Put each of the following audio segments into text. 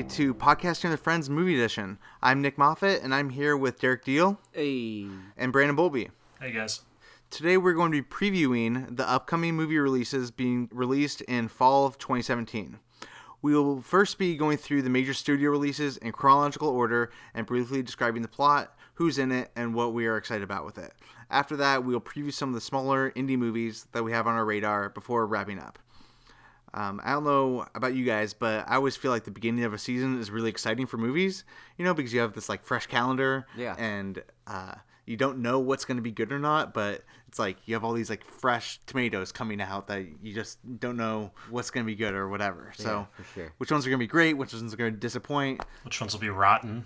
everybody, to Podcasting with Friends Movie Edition. I'm Nick Moffat, and I'm here with Derek Deal Hey. and Brandon Bolby. Hey guys. Today we're going to be previewing the upcoming movie releases being released in fall of 2017. We will first be going through the major studio releases in chronological order and briefly describing the plot, who's in it, and what we are excited about with it. After that, we'll preview some of the smaller indie movies that we have on our radar before wrapping up. Um, I don't know about you guys, but I always feel like the beginning of a season is really exciting for movies, you know, because you have this like fresh calendar, Yeah. and uh, you don't know what's going to be good or not, but it's like you have all these like fresh tomatoes coming out that you just don't know what's going to be good or whatever. So, Yeah, for sure. which ones are going to be great, which ones are going to disappoint? Which ones will be rotten?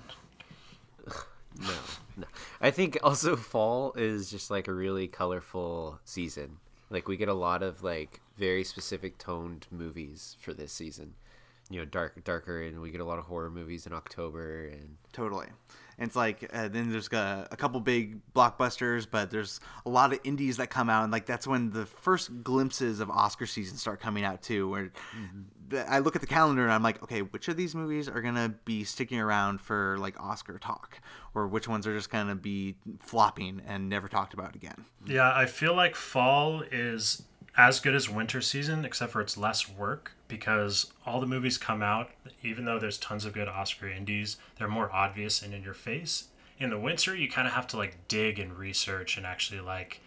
No, no. I think also fall is just like a really colorful season. Like we get a lot of like very specific toned movies for this season. You know, dark, darker, and we get a lot of horror movies in October, and Totally. And it's like uh, then there's a, a couple big blockbusters, but there's a lot of indies that come out, and like that's when the first glimpses of Oscar season start coming out too. Where the, I look at the calendar and I'm like, okay, which of these movies are gonna be sticking around for like Oscar talk, or which ones are just gonna be flopping and never talked about again? Yeah, I feel like fall is as good as winter season, except for it's less work because all the movies come out, even though there's tons of good Oscar indies, they're more obvious and in your face. In the winter, you kind of have to like dig and research and actually like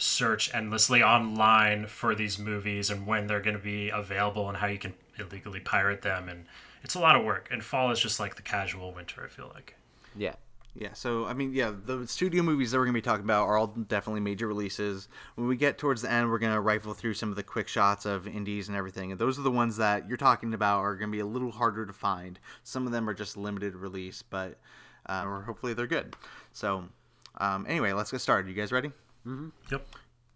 search endlessly online for these movies and when they're going to be available and how you can illegally pirate them. And it's a lot of work. And fall is just like the casual winter, I feel like. yeah, Yeah, so I mean, yeah, the studio movies that we're gonna be talking about are all definitely major releases. When we get towards the end, we're gonna rifle through some of the quick shots of indies and everything, and those are the ones that you're talking about are gonna be a little harder to find. Some of them are just limited release, but uh, or hopefully they're good. So, um, anyway, let's get started. You guys ready? Yep.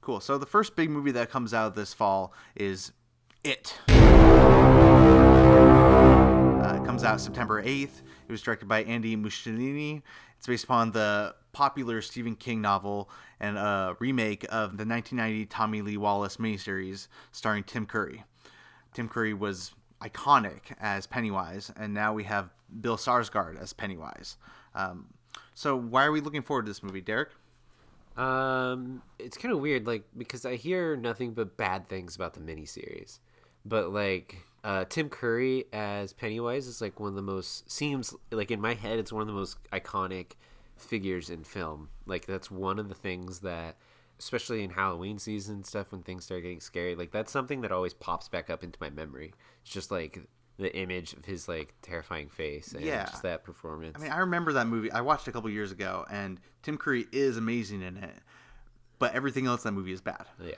Cool. So the first big movie that comes out this fall is It. Uh, it comes out September 8th. It was directed by Andy Muschietti. It's based upon the popular Stephen King novel and a remake of the 1990 Tommy Lee Wallace miniseries starring Tim Curry. Tim Curry was iconic as Pennywise, and now we have Bill Skarsgård as Pennywise. Um, so why are we looking forward to this movie, Derek? Um, it's kind of weird, like because I hear nothing but bad things about the miniseries, but like uh, Tim Curry as Pennywise is like one of the most seems like in my head it's one of the most iconic figures in film. Like that's one of the things that, especially in Halloween season stuff, when things start getting scary, like that's something that always pops back up into my memory. It's just like the image of his like terrifying face and Yeah. just that performance. I mean, I remember that movie. I watched a couple years ago, and Tim Curry is amazing in it, but everything else in that movie is bad. yeah.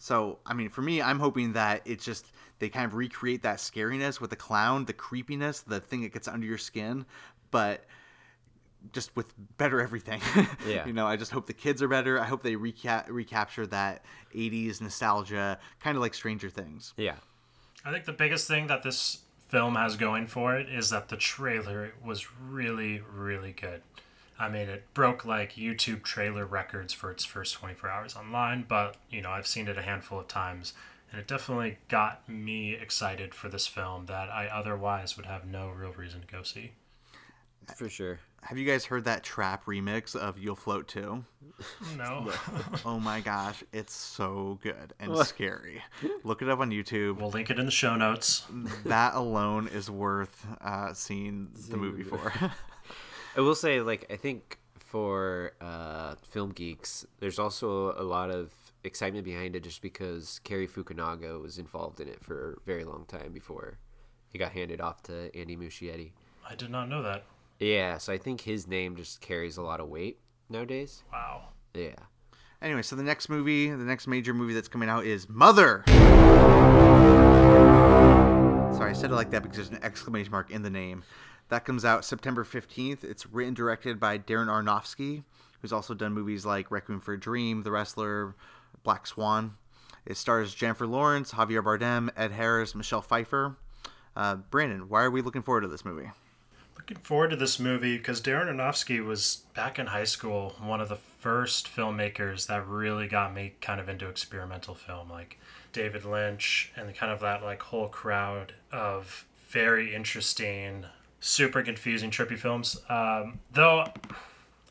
So, I mean, for me, I'm hoping that it's just they kind of recreate that scariness with the clown, the creepiness, the thing that gets under your skin, but just with better everything. Yeah. you know, I just hope the kids are better. I hope they reca- recapture that 80s nostalgia, kind of like Stranger Things. Yeah. I think the biggest thing that this film has going for it is that the trailer was really, really good. I mean, it broke like YouTube trailer records for its first 24 hours online, but you know, I've seen it a handful of times, and it definitely got me excited for this film that I otherwise would have no real reason to go see. For sure. Have you guys heard that trap remix of You'll Float Too? No, Oh my gosh, it's so good and scary. Look it up on YouTube. we'll link it in the show notes. that alone is worth uh, seeing the movie for. I will say, like, I think for uh, film geeks, there's also a lot of excitement behind it just because Cary Fukunaga was involved in it for a very long time before it got handed off to Andy Muschietti. I did not know that. Yeah, so I think his name just carries a lot of weight nowadays. Wow. Yeah. anyway, so the next movie, the next major movie that's coming out is Mother. Sorry, I said it like that because there's an exclamation mark in the name. That comes out September 15th. It's written directed by Darren Aronofsky, who's also done movies like Requiem for a Dream, The Wrestler, Black Swan. It stars Jennifer Lawrence, Javier Bardem, Ed Harris, Michelle Pfeiffer. Uh, Brandon, why are we looking forward to this movie? Looking forward to this movie because Darren Aronofsky was back in high school one of the first filmmakers that really got me kind of into experimental film, like David Lynch and kind of that like whole crowd of very interesting super confusing, trippy films. Um, though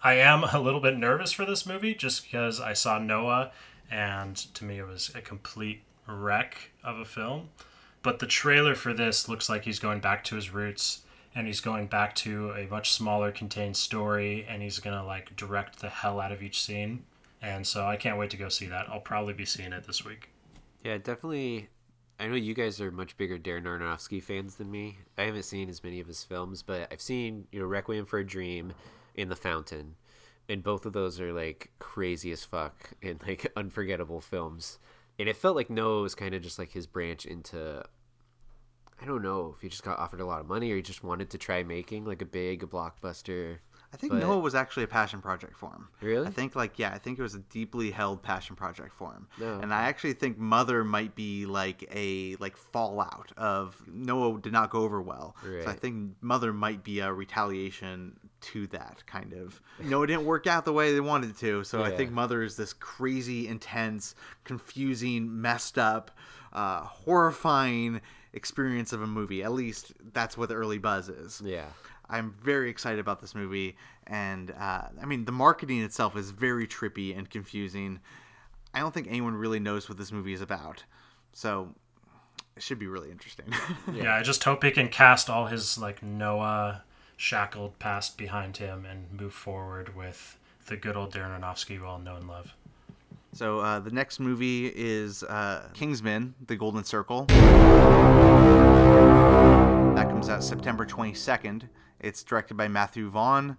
I am a little bit nervous for this movie just because I saw Noah and to me it was a complete wreck of a film. But the trailer for this looks like he's going back to his roots and he's going back to a much smaller contained story and he's to like direct the hell out of each scene. And so I can't wait to go see that. I'll probably be seeing it this week. Yeah, definitely. I know you guys are much bigger Darren Aronofsky fans than me. I haven't seen as many of his films, but I've seen you know Requiem for a Dream, in The Fountain, and both of those are like crazy as fuck and like unforgettable films. And it felt like Noah was kind of just like his branch into. I don't know if he just got offered a lot of money or he just wanted to try making like a big blockbuster I think But- Noah was actually a passion project for him. Really? I think like yeah, I think it was a deeply held passion project for him. No. And I actually think Mother might be like a like fallout of Noah did not go over well. Right. So I think Mother might be a retaliation to that kind of. Noah didn't work out the way they wanted it to. So I think Mother is this crazy, intense, confusing, messed up, uh, horrifying experience of a movie. At least that's what the early buzz is. Yeah. I'm very excited about this movie, and uh, I mean the marketing itself is very trippy and confusing. I don't think anyone really knows what this movie is about, so it should be really interesting. Yeah. I just hope he can cast all his like Noah shackled past behind him and move forward with the good old Darren Aronofsky we all know and love. so uh, the next movie is uh, Kingsman: The Golden Circle. That comes out September 22nd. It's directed by Matthew Vaughn.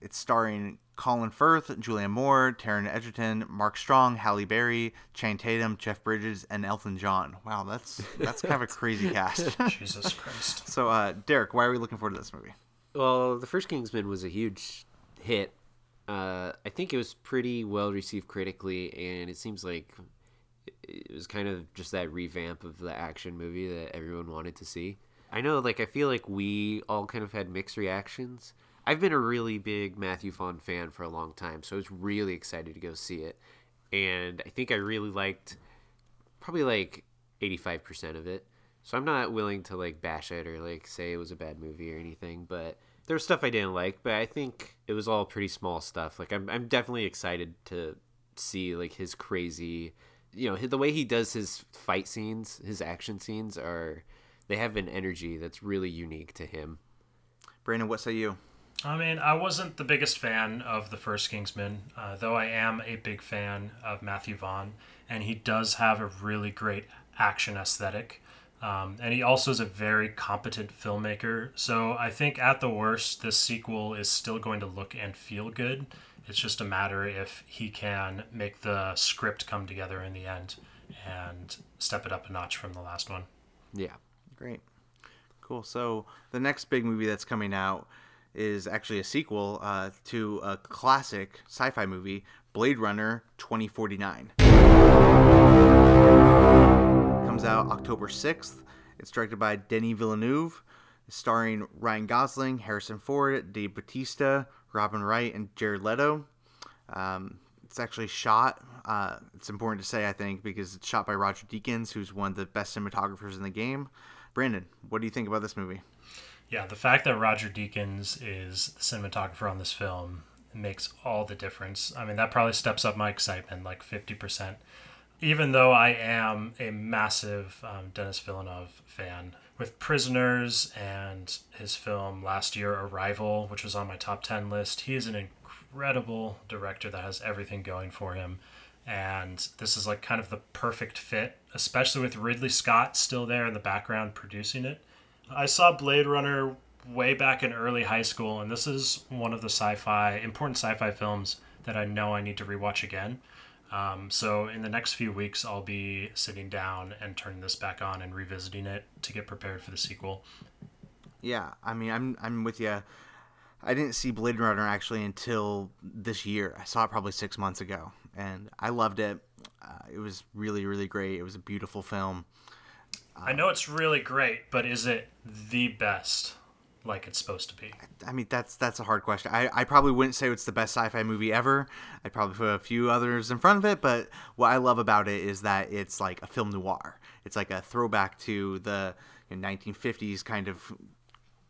It's starring Colin Firth, Julianne Moore, Taron Egerton, Mark Strong, Halle Berry, Channing Tatum, Jeff Bridges, and Elton John. Wow, that's that's kind of a crazy cast. Jesus Christ. so, uh, Derek, why are we looking forward to this movie? Well, the first Kingsman was a huge hit. Uh, I think it was pretty well received critically, and it seems like it was kind of just that revamp of the action movie that everyone wanted to see. I know, like, I feel like we all kind of had mixed reactions. I've been a really big Matthew Vaughn fan for a long time, so I was really excited to go see it. And I think I really liked probably like 85% of it. So I'm not willing to like bash it or like say it was a bad movie or anything, but there was stuff I didn't like, but I think it was all pretty small stuff. Like I'm I'm definitely excited to see like his crazy, you know, the way he does his fight scenes, his action scenes are they have an energy that's really unique to him. Brandon, what say you? I mean, I wasn't the biggest fan of the first Kingsman, uh, though I am a big fan of Matthew Vaughn, and he does have a really great action aesthetic. Um, and he also is a very competent filmmaker. So I think at the worst, this sequel is still going to look and feel good. It's just a matter if he can make the script come together in the end and step it up a notch from the last one. Yeah. Great. Cool. So the next big movie that's coming out is actually a sequel uh, to a classic sci-fi movie, Blade Runner 2049. Comes out October 6th. It's directed by Denis Villeneuve, starring Ryan Gosling, Harrison Ford, Dave Bautista, Robin Wright, and Jared Leto. Um, it's actually shot. Uh, it's important to say, I think, because it's shot by Roger Deakins, who's one of the best cinematographers in the game. Brandon, what do you think about this movie? Yeah, the fact that Roger Deakins is the cinematographer on this film makes all the difference. I mean, that probably steps up my excitement like 50%. Even though I am a massive um, Denis Villeneuve fan, with Prisoners and his film last year, Arrival, which was on my top 10 list, he is an incredible director that has everything going for him. And this is like kind of the perfect fit, especially with Ridley Scott still there in the background producing it. I saw Blade Runner way back in early high school, and this is one of the sci-fi important sci-fi films that I know I need to rewatch again. Um, so in the next few weeks, I'll be sitting down and turning this back on and revisiting it to get prepared for the sequel. Yeah, I mean, I'm I'm with you. I didn't see Blade Runner actually until this year. I saw it probably six months ago, and I loved it. Uh, it was really, really great. It was a beautiful film. I know it's really great, but is it the best like it's supposed to be? I mean, that's that's a hard question. I, I probably wouldn't say it's the best sci-fi movie ever. I'd probably put a few others in front of it, but what I love about it is that it's like a film noir. It's like a throwback to the you know, 1950s kind of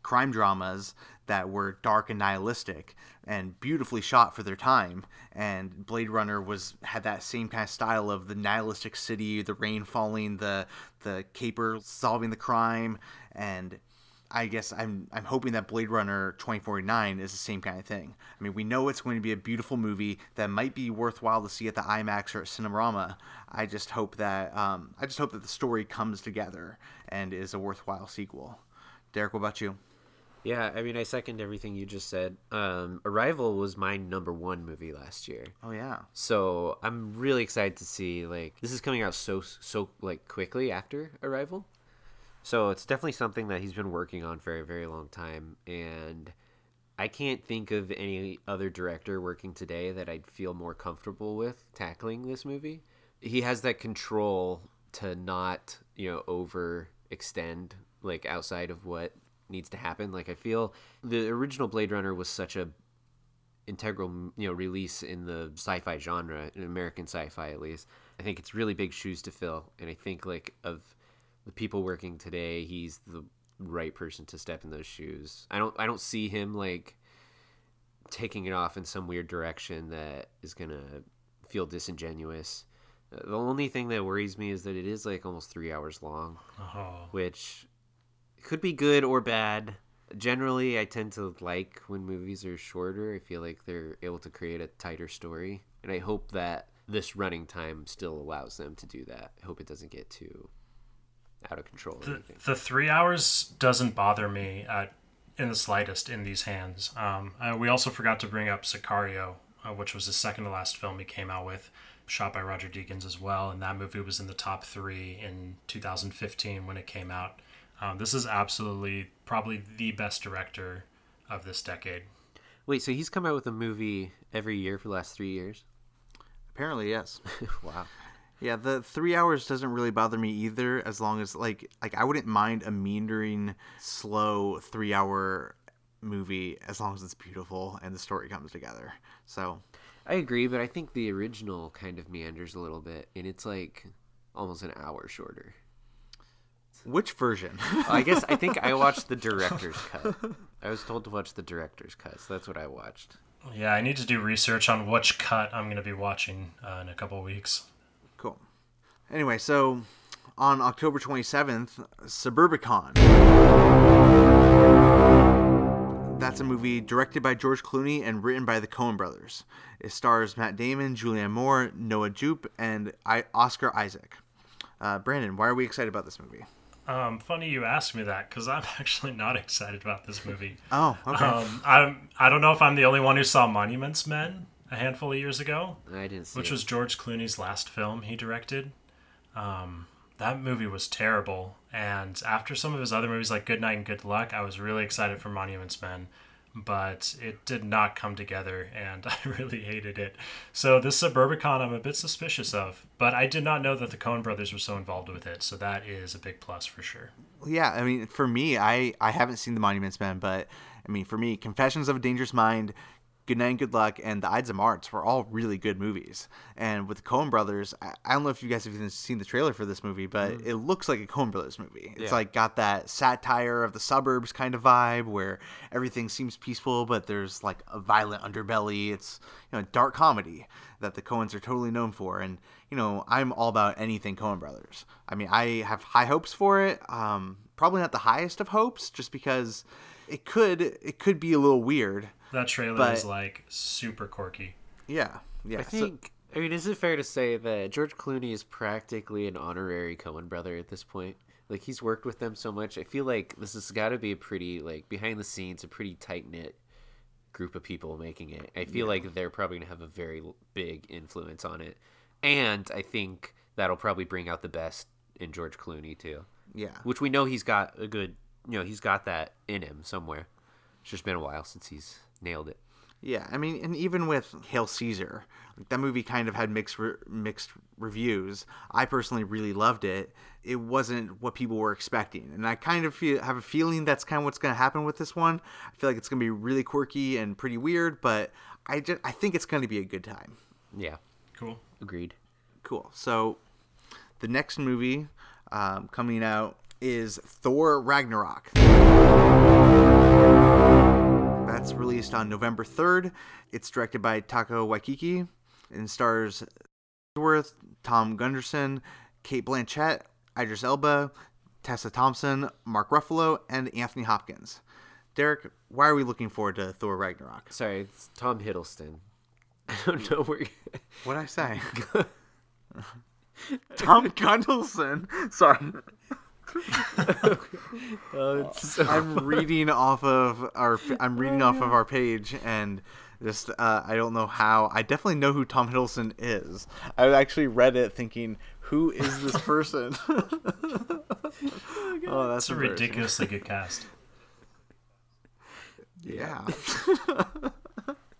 crime dramas that were dark and nihilistic and beautifully shot for their time. And Blade Runner was had that same kind of style of the nihilistic city, the rain falling, the the caper solving the crime, and I guess I'm I'm hoping that Blade Runner 2049 is the same kind of thing. I mean, we know it's going to be a beautiful movie that might be worthwhile to see at the IMAX or at Cinerama. I just hope that um, I just hope that the story comes together and is a worthwhile sequel. Derek, what about you? Yeah, I mean, I second everything you just said. Um, Arrival was my number one movie last year, Oh yeah, so I'm really excited to see like this is coming out so so like quickly after Arrival. So it's definitely something that he's been working on for a very long time, and I can't think of any other director working today that I'd feel more comfortable with tackling this movie. He has that control to not, you know, overextend like outside of what needs to happen. Like I feel the original Blade Runner was such a integral you know release in the sci-fi genre in american sci-fi at least. I think it's really big shoes to fill and i think like of the people working today he's the right person to step in those shoes. I don't i don't see him like taking it off in some weird direction that is gonna feel disingenuous. Uh, the only thing that worries me is that it is like almost three hours long Oh, which could be good or bad. Generally, I tend to like when movies are shorter. I feel like they're able to create a tighter story, and I hope that this running time still allows them to do that. I hope it doesn't get too out of control the, anything. the three hours doesn't bother me at, in the slightest in these hands. Um, uh, we also forgot to bring up Sicario, uh, which was the second to last film he came out with, shot by Roger Deakins as well, and that movie was in the top three in 2015 when it came out. Um, this is absolutely probably the best director of this decade. Wait, so he's come out with a movie every year for the last three years? apparently yes. wow. Yeah, the three hours doesn't really bother me either, as long as like like I wouldn't mind a meandering, slow three hour movie as long as it's beautiful and the story comes together. So I agree, but I think the original kind of meanders a little bit, and it's like almost an hour shorter. Which version? I guess I think I watched the director's cut. I was told to watch the director's cut, so that's what I watched. Yeah, I need to do research on which cut I'm going to be watching uh, in a couple weeks. cool. Anyway, so on October 27th, Suburbicon. That's a movie directed by George Clooney and written by the Coen brothers. It stars Matt Damon, Julianne Moore, Noah Jupe, and I- Oscar Isaac. Uh, Brandon, why are we excited about this movie? Um, funny you asked me that because I'm actually not excited about this movie. Oh, okay. Um, I'm, I don't know if I'm the only one who saw Monuments Men a handful of years ago, I didn't see which it. was George Clooney's last film he directed. Um, that movie was terrible, and after some of his other movies like Good Night and Good Luck, I was really excited for Monuments Men, but it did not come together, and I really hated it. So this Suburbicon, I'm a bit suspicious of, but I did not know that the Coen Brothers were so involved with it, so that is a big plus for sure. yeah, I mean, for me, I, I haven't seen The Monuments Men, but I mean, for me, Confessions of a Dangerous Mind, Good Night and Good Luck, and The Ides of March were all really good movies. And with the Coen Brothers, I, I don't know if you guys have even seen the trailer for this movie, but it looks like a Coen Brothers movie. It's Yeah. like got that satire of the suburbs kind of vibe where everything seems peaceful, but there's like a violent underbelly. It's you know dark comedy that the Coens are totally known for, and you know I'm all about anything Coen Brothers. I mean, I have high hopes for it. Um, probably not the highest of hopes, just because it could it could be a little weird. That trailer But- is like super quirky. Yeah, yeah. I so- think. I mean, is it fair to say that George Clooney is practically an honorary Coen brother at this point? Like he's worked with them so much. I feel like this has got to be a pretty like behind the scenes, a pretty tight knit group of people making it. I feel like they're probably gonna have a very big influence on it, and I think that'll probably bring out the best in George Clooney too, yeah. which we know he's got a good, you know, he's got that in him somewhere. It's just been a while since he's nailed it. Yeah, I mean, and even with Hail Caesar, like, that movie kind of had mixed re- mixed reviews. I personally really loved it. It wasn't what people were expecting, and I kind of feel, have a feeling that's kind of what's going to happen with this one. I feel like it's going to be really quirky and pretty weird, but I just I think it's going to be a good time. Yeah, Cool. agreed. Cool. So, the next movie um, coming out is Thor Ragnarok. That's released on November 3rd. It's directed by Taka Waikiki and stars Worth, Tom Gunderson, Cate Blanchett, Idris Elba, Tessa Thompson, Mark Ruffalo, and Anthony Hopkins. Derek, why are we looking forward to Thor Ragnarok? Sorry, it's Tom Hiddleston. I don't know where. What did I say? Tom Gunderson. Sorry. Oh, it's so I'm reading off of our I'm reading off of our page and just uh, I don't know how I definitely know who Tom Hiddleston is. I actually read it thinking who is this person? oh, that's It's a ridiculously good cast. Yeah.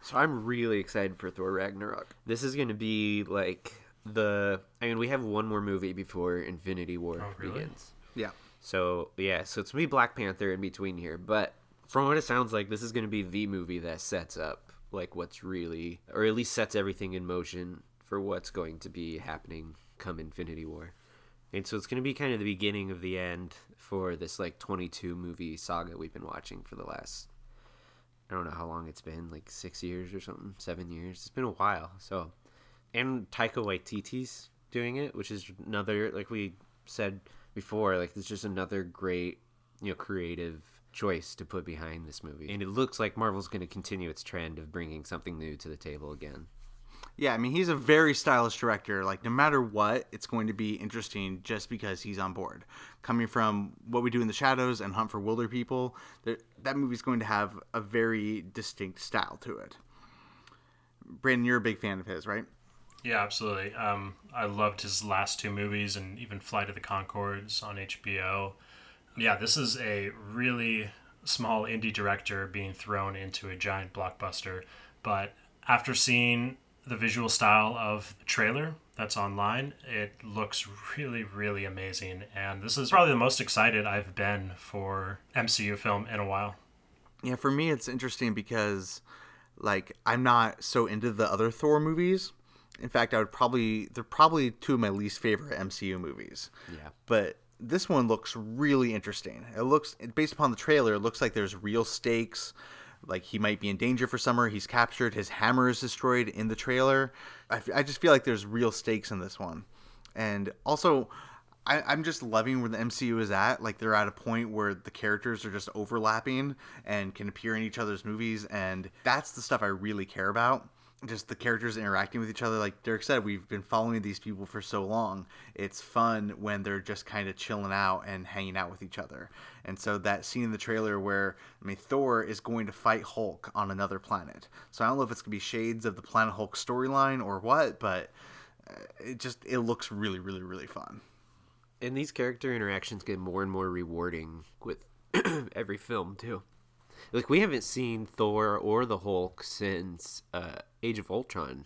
So I'm really excited for Thor Ragnarok. This is going to be like the. I mean, we have one more movie before Infinity War Oh, really? begins. Yeah. So yeah, so it's be Black Panther in between here. But from what it sounds like, this is gonna be the movie that sets up like what's really, or at least sets everything in motion for what's going to be happening come Infinity War. And so it's gonna be kind of the beginning of the end for this like 22 movie saga we've been watching for the last. I don't know how long it's been, like six years or something, seven years. It's been a while. So, and Taika Waititi's doing it, which is another like we said before, like it's just another great, you know, creative choice to put behind this movie. And it looks like Marvel's going to continue its trend of bringing something new to the table again. Yeah, I mean he's a very stylish director. Like no matter what, it's going to be interesting just because he's on board. Coming from what we do in the shadows and Hunt for Wilder People, there- that movie's going to have a very distinct style to it. Brandon, you're a big fan of his, right? Yeah, absolutely. Um, I loved his last two movies and even Flight of the Conchords on HBO. Yeah, this is a really small indie director being thrown into a giant blockbuster. But after seeing the visual style of the trailer that's online, it looks really, really amazing. And this is probably the most excited I've been for MCU film in a while. Yeah, for me it's interesting because like I'm not so into the other Thor movies. In fact, I would probably they're probably two of my least favorite MCU movies. Yeah. But this one looks really interesting. It looks based upon the trailer, it looks like there's real stakes. Like he might be in danger for summer. He's captured. His hammer is destroyed in the trailer. I, f- I just feel like there's real stakes in this one. And also, I, I'm just loving where the MCU is at. Like they're at a point where the characters are just overlapping and can appear in each other's movies, and that's the stuff I really care about. Just the characters interacting with each other. Like Derek said, we've been following these people for so long. It's fun when they're just kind of chilling out and hanging out with each other. And so that scene in the trailer where I mean Thor is going to fight Hulk on another planet. So I don't know if it's gonna be shades of the Planet Hulk storyline or what, but uh, it just it looks really really really fun. And these character interactions get more and more rewarding with every film too. Like we haven't seen Thor or the Hulk since uh, Age of Ultron,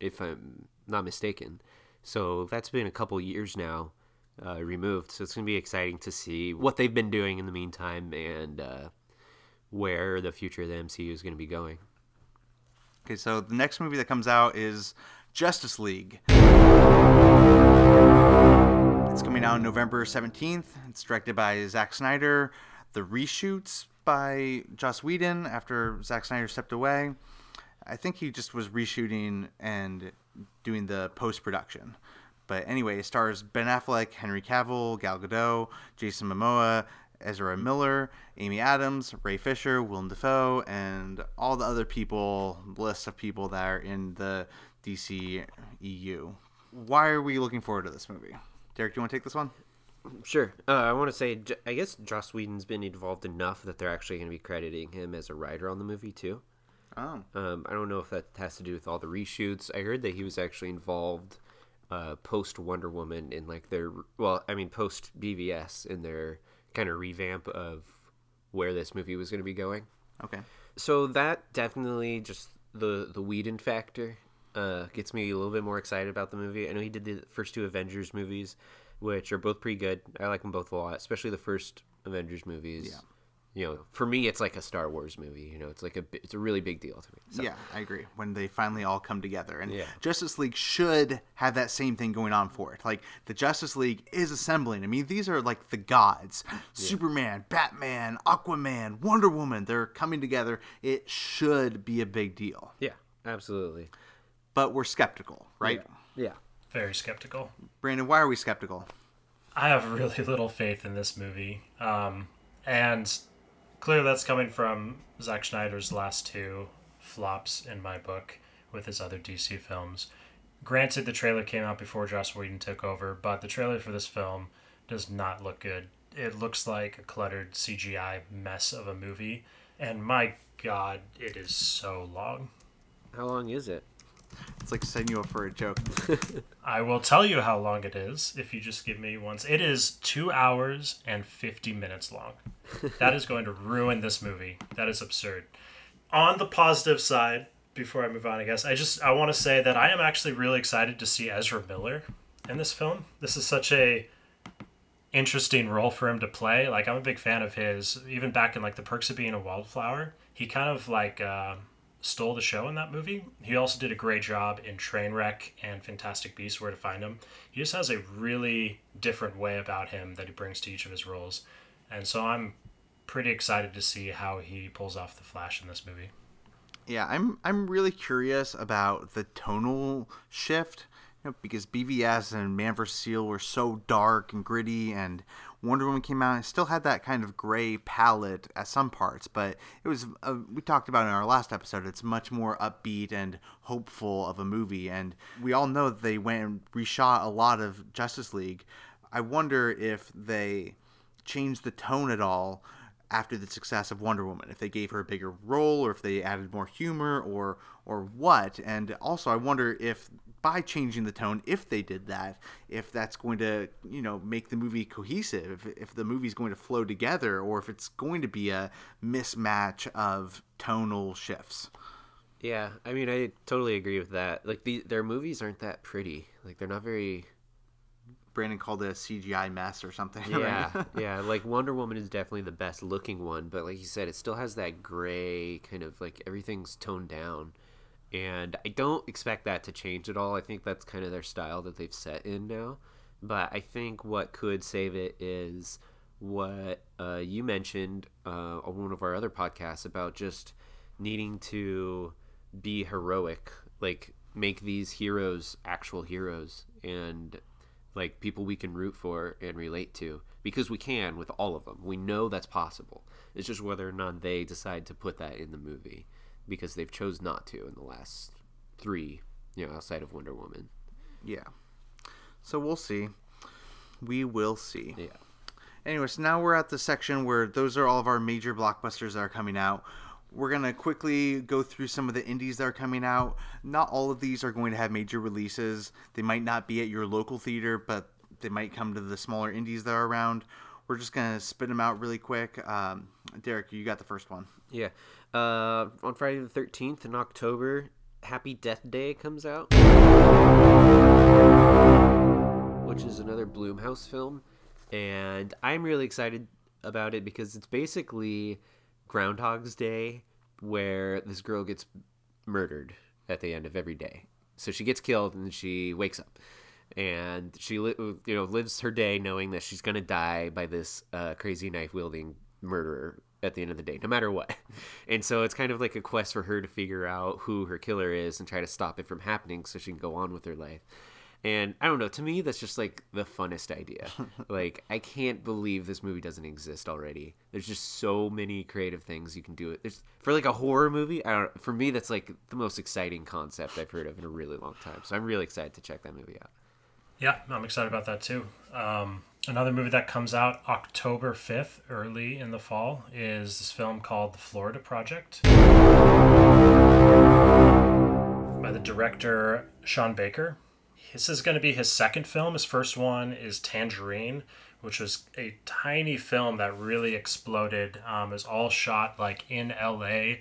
if I'm not mistaken. So that's been a couple years now uh, removed. So it's gonna be exciting to see what they've been doing in the meantime and uh, where the future of the MCU is gonna be going. Okay, so the next movie that comes out is Justice League. It's coming out November 17th. It's directed by Zack Snyder. The reshoots by Joss Whedon after Zack Snyder stepped away. I think he just was reshooting and doing the post production. But anyway, it stars Ben Affleck, Henry Cavill, Gal Gadot, Jason Momoa, Ezra Miller, Amy Adams, Ray Fisher, Willem Dafoe, and all the other people, list of people that are in the DC EU. Why are we looking forward to this movie? Derek, do you want to take this one? Sure. Uh, I want to say, I guess Joss Whedon's been involved enough that they're actually going to be crediting him as a writer on the movie too. Oh, Um, I don't know if that has to do with all the reshoots. I heard that he was actually involved uh, post Wonder Woman in like their well, I mean post BVS in their kind of revamp of where this movie was going to be going. okay. So that definitely just the the Whedon factor uh, gets me a little bit more excited about the movie. I know he did the first two Avengers movies, which are both pretty good. I like them both a lot, especially the first Avengers movies. Yeah. you know, for me, it's like a Star Wars movie. You know, it's like a it's a really big deal to me. So, Yeah, I agree. When they finally all come together, and Yeah. Justice League should have that same thing going on for it. Like the Justice League is assembling. I mean, these are like the gods: Superman, Batman, Aquaman, Wonder Woman. They're coming together. It should be a big deal, yeah, absolutely. but we're skeptical, right? Yeah. Very skeptical. Brandon, why are we skeptical? I have really little faith in this movie. Um, and clearly that's coming from Zack Snyder's last two flops in my book with his other DC films. Granted, the trailer came out before Joss Whedon took over, but the trailer for this film does not look good. It looks like a cluttered CGI mess of a movie, and my god, it is so long. How long is it? It's like setting you for a joke. I will tell you how long it is if you just give me once. It is two hours and 50 minutes long. that is going to ruin this movie. That is absurd. On the positive side, before I move on, I guess, I just I want to say that I am actually really excited to see Ezra Miller in this film. This is such a interesting role for him to play. Like I'm a big fan of his. Even back in like The Perks of Being a Wildflower, he kind of like uh, stole the show in that movie. He also did a great job in Trainwreck and Fantastic Beasts: Where to Find Him. He just has a really different way about him that he brings to each of his roles, and so I'm pretty excited to see how he pulls off the Flash in this movie. Yeah, I'm I'm really curious about the tonal shift, you know, because BVS and Man vs. Steel were so dark and gritty, and Wonder Woman came out and still had that kind of gray palette at some parts, but it was uh, we talked about in our last episode. It's much more upbeat and hopeful of a movie, and we all know that they went and reshot a lot of Justice League. I wonder if they changed the tone at all after the success of Wonder Woman, if they gave her a bigger role or if they added more humor or or what. And also I wonder if by changing the tone, if they did that, if that's going to, you know, make the movie cohesive, if, if the movie's going to flow together or if it's going to be a mismatch of tonal shifts. Yeah, I mean, I totally agree with that. Like, the, their movies aren't that pretty. Like, they're not very. Brandon called it a CGI mess or something. Yeah, right? yeah. Like, Wonder Woman is definitely the best looking one, but like you said, it still has that gray kind of like everything's toned down. And I don't expect that to change at all. I think that's kind of their style that they've set in now. But I think what could save it is what uh, you mentioned uh, on one of our other podcasts about just needing to be heroic, like make these heroes actual heroes and like people we can root for and relate to because we can with all of them. We know that's possible. It's just whether or not they decide to put that in the movie because they've chose not to in the last three, you know, outside of Wonder Woman. Yeah. So we'll see. We will see. Yeah. Anyways, now we're at the section where those are all of our major blockbusters that are coming out. We're going to quickly go through some of the indies that are coming out. Not all of these are going to have major releases. They might not be at your local theater, but they might come to the smaller indies that are around. We're just going to spit them out really quick. Um, Derek, you got the first one. Yeah. Uh, on Friday the 13th in October, Happy Death Day comes out, which is another Blumhouse film. And I'm really excited about it because it's basically Groundhog's Day, where this girl gets murdered at the end of every day. So she gets killed and she wakes up. And she, you know, lives her day knowing that she's gonna die by this uh, crazy knife wielding murderer at the end of the day, no matter what. And so it's kind of like a quest for her to figure out who her killer is and try to stop it from happening so she can go on with her life. And I don't know, to me, that's just like the funnest idea. like, I can't believe this movie doesn't exist already. There's just so many creative things you can do. It There's, for like a horror movie, I don't, for me, that's like the most exciting concept I've heard of in a really long time. So I'm really excited to check that movie out. Yeah, I'm excited about that too. Um, another movie that comes out October 5th, early in the fall, is this film called The Florida Project by the director Sean Baker. This is going to be his second film. His first one is Tangerine, which was a tiny film that really exploded. Um, it's all shot like in LA,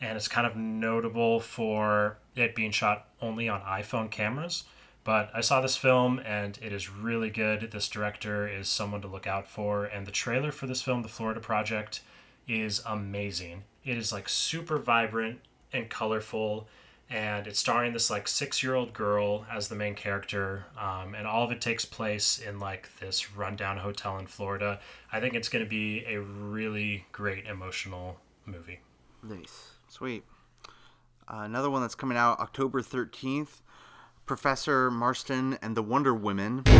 and it's kind of notable for it being shot only on iPhone cameras. But I saw this film and it is really good. This director is someone to look out for. And the trailer for this film, The Florida Project, is amazing. It is like super vibrant and colorful, and it's starring this like six year old girl as the main character, um, and all of it takes place in like this rundown hotel in Florida. I think it's going to be a really great emotional movie. Nice. Sweet. Uh, another one that's coming out October 13th Professor Marston and the Wonder Women. It's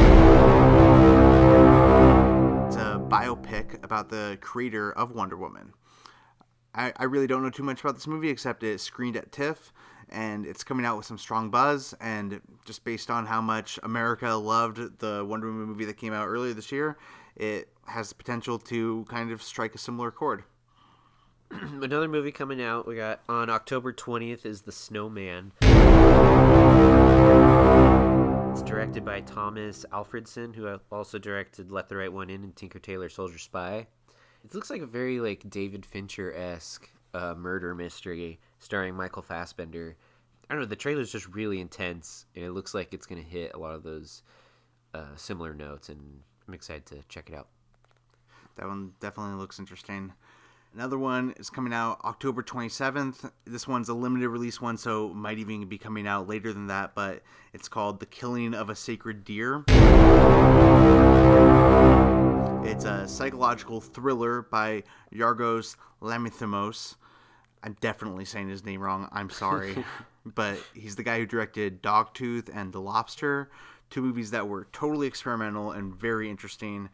a biopic about the creator of Wonder Woman. I, I really don't know too much about this movie except it screened at TIFF and it's coming out with some strong buzz. And just based on how much America loved the Wonder Woman movie that came out earlier this year, it has the potential to kind of strike a similar chord. Another movie coming out. We got on October 20th is The Snowman. Directed by Tomas Alfredson, who also directed Let the Right One In and Tinker Tailor Soldier Spy. It looks like a very like David Fincher esque uh, murder mystery starring Michael Fassbender. I don't know. The trailer's just really intense, and it looks like it's gonna hit a lot of those uh, similar notes, and I'm excited to check it out. That one definitely looks interesting. Another one is coming out October 27th. This one's a limited release one, so might even be coming out later than that, but it's called The Killing of a Sacred Deer. It's a psychological thriller by Yorgos Lanthimos. I'm definitely saying his name wrong. I'm sorry. but he's the guy who directed Dogtooth and The Lobster, two movies that were totally experimental and very interesting.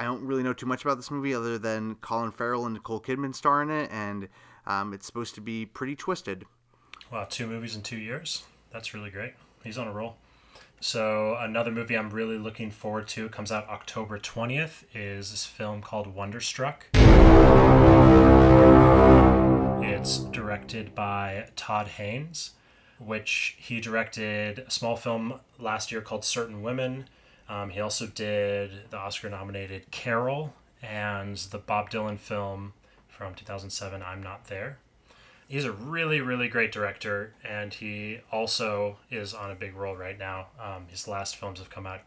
I don't really know too much about this movie other than Colin Farrell and Nicole Kidman star in it, and um, it's supposed to be pretty twisted. Wow, two movies in two years. That's really great. He's on a roll. So another movie I'm really looking forward to. Comes out October 20th. Is this film called Wonderstruck? It's directed by Todd Haynes, which he directed a small film last year called Certain Women. Um, he also did the Oscar-nominated Carol and the Bob Dylan film from 2007, I'm Not There. He's a really, really great director, and he also is on a big roll right now. Um, his last films have come out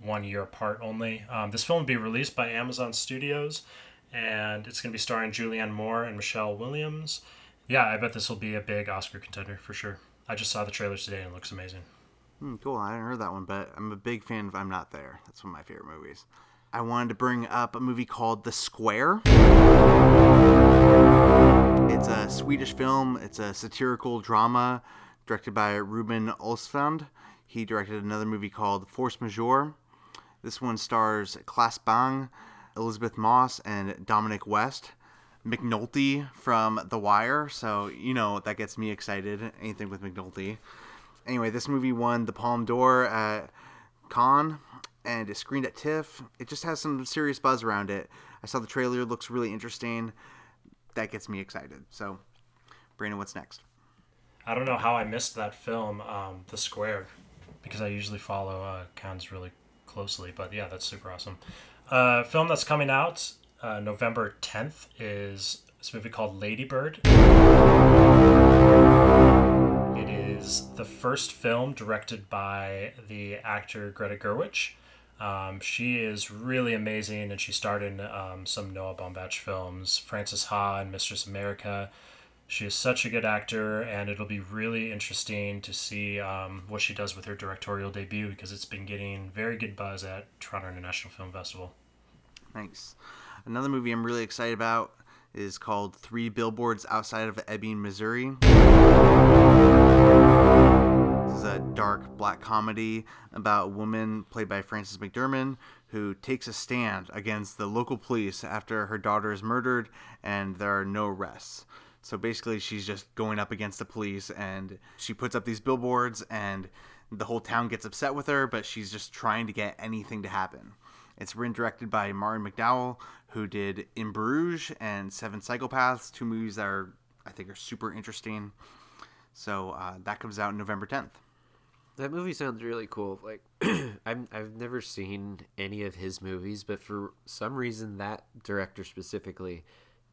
one year apart only. Um, this film will be released by Amazon Studios, and it's going to be starring Julianne Moore and Michelle Williams. Yeah, I bet this will be a big Oscar contender for sure. I just saw the trailers today and it looks amazing. Hmm, cool. I haven't heard that one, but I'm a big fan of I'm Not There. That's one of my favorite movies. I wanted to bring up a movie called The Square. It's a Swedish film. It's a satirical drama directed by Ruben Östlund. He directed another movie called Force Majeure. This one stars Claes Bang, Elisabeth Moss, and Dominic West. McNulty from The Wire, so you know that gets me excited. Anything with McNulty. Anyway, this movie won the Palme d'Or at Cannes and is screened at TIFF. It just has some serious buzz around it. I saw the trailer; looks really interesting. That gets me excited. So, Brandon, what's next? I don't know how I missed that film, um, The Square, because I usually follow uh, Cannes really closely. But yeah, that's super awesome. Uh, film that's coming out uh, November 10th is this movie called Ladybird. Is the first film directed by the actor Greta Gerwig. Um, she is really amazing, and she starred in um, some Noah Baumbach films, Frances Ha and Mistress America. She is such a good actor, and it'll be really interesting to see um, what she does with her directorial debut because it's been getting very good buzz at Toronto International Film Festival. Nice. Another movie I'm really excited about is called Three Billboards Outside of Ebbing, Missouri. A dark black comedy about a woman played by Frances McDermott who takes a stand against the local police after her daughter is murdered and there are no arrests. So basically, she's just going up against the police and she puts up these billboards and the whole town gets upset with her, but she's just trying to get anything to happen. It's written directed by Martin McDowell, who did In Bruges and Seven Psychopaths, two movies that are I think are super interesting. So uh, that comes out November 10th. That movie sounds really cool. Like I'm I've never seen any of his movies, but for some reason that director specifically,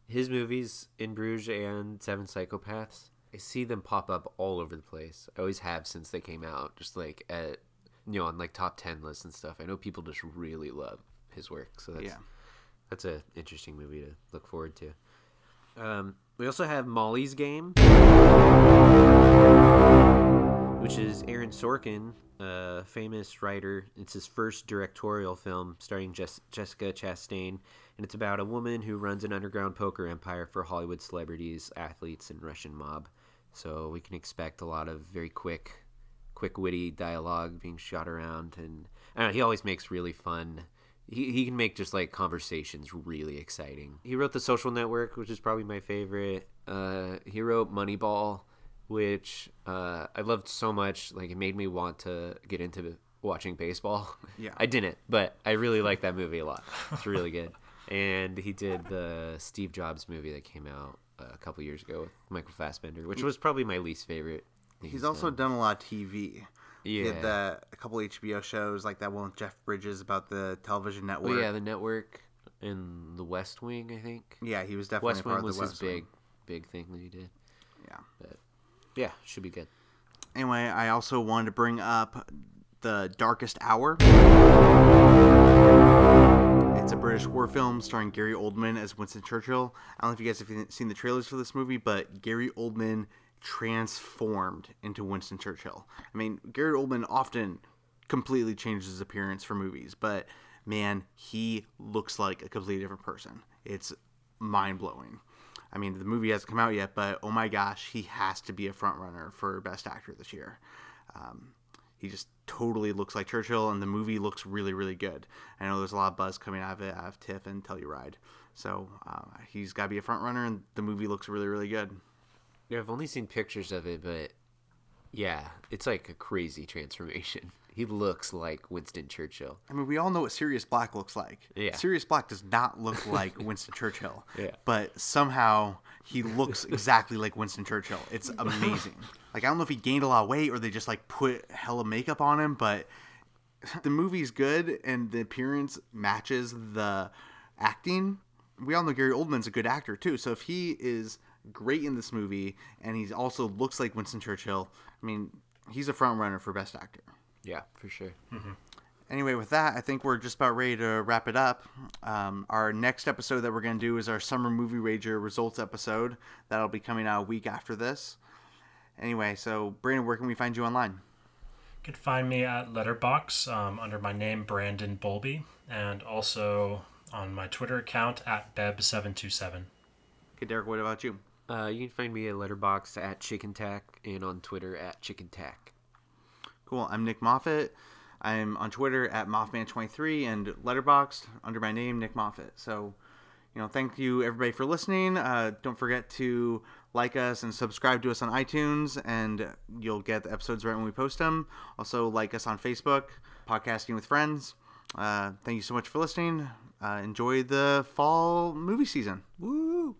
his movies in Bruges and Seven Psychopaths, I see them pop up all over the place. I always have since they came out, just like at you know on like top ten lists and stuff. I know people just really love his work, so that's Yeah. that's a interesting movie to look forward to. Um, we also have Molly's Game, which is Aaron Sorkin, a famous writer. It's his first directorial film starring Jess- Jessica Chastain, and it's about a woman who runs an underground poker empire for Hollywood celebrities, athletes, and Russian mob. So we can expect a lot of very quick, quick, witty dialogue being shot around, and know, he always makes really fun. He, he can make just like conversations really exciting. He wrote The Social Network, which is probably my favorite. Uh, he wrote Moneyball, which uh, I loved so much. Like it made me want to get into watching baseball. Yeah. I didn't, but I really like that movie a lot. It's really good. and he did the Steve Jobs movie that came out uh, a couple years ago with Michael Fassbender, which was probably my least favorite. thing He's also done. done a lot of TV. He yeah. did the, a couple HBO shows, like that one with Jeff Bridges about the television network. Oh yeah, the network and the West Wing, I think. Yeah, he was definitely West part Wing was West his Wing. big, big thing that he did. Yeah. But yeah, should be good. Anyway, I also wanted to bring up The Darkest Hour. It's a British war film starring Gary Oldman as Winston Churchill. I don't know if you guys have seen the trailers for this movie, but Gary Oldman transformed into Winston Churchill. I mean, Gary Oldman often completely changes his appearance for movies, but man, he looks like a completely different person. It's mind blowing. I mean, the movie hasn't come out yet, but oh my gosh, he has to be a front runner for Best Actor this year. Um, he just totally looks like Churchill, and the movie looks really, really good. I know there's a lot of buzz coming out of it, out of TIFF and Telluride. So uh, he's got to be a front runner, and the movie looks really, really good. Yeah, I've only seen pictures of it, but yeah, it's like a crazy transformation. He looks like Winston Churchill. I mean, we all know what Sirius Black looks like. Yeah. Sirius Black does not look like Winston Churchill. Yeah. But somehow he looks exactly like Winston Churchill. It's amazing. like I don't know if he gained a lot of weight or they just like put hella makeup on him, but the movie's good and the appearance matches the acting. We all know Gary Oldman's a good actor too. So if he is great in this movie and he also looks like Winston Churchill, I mean, he's a front runner for best actor. Yeah, for sure. Anyway, with that, I think we're just about ready to wrap it up. Um, our next episode that we're going to do is our Summer Movie Rager results episode. That'll be coming out a week after this. Anyway, so Brandon, where can we find you online? You can find me at Letterboxd um, under my name Brandon Bolby, and also on my Twitter account at Beb727. Okay, Derek, what about you? Uh, you can find me at Letterboxd at Chicken Tack and on Twitter at Chicken Tack. Cool. I'm Nick Moffat. I'm on Twitter at Mothman23 and Letterboxd under my name, Nick Moffat. So, you know, thank you everybody for listening. Uh, don't forget to like us and subscribe to us on iTunes, and you'll get the episodes right when we post them. Also, like us on Facebook, Podcasting with Friends. Uh, thank you so much for listening. Uh, enjoy the fall movie season. Woo!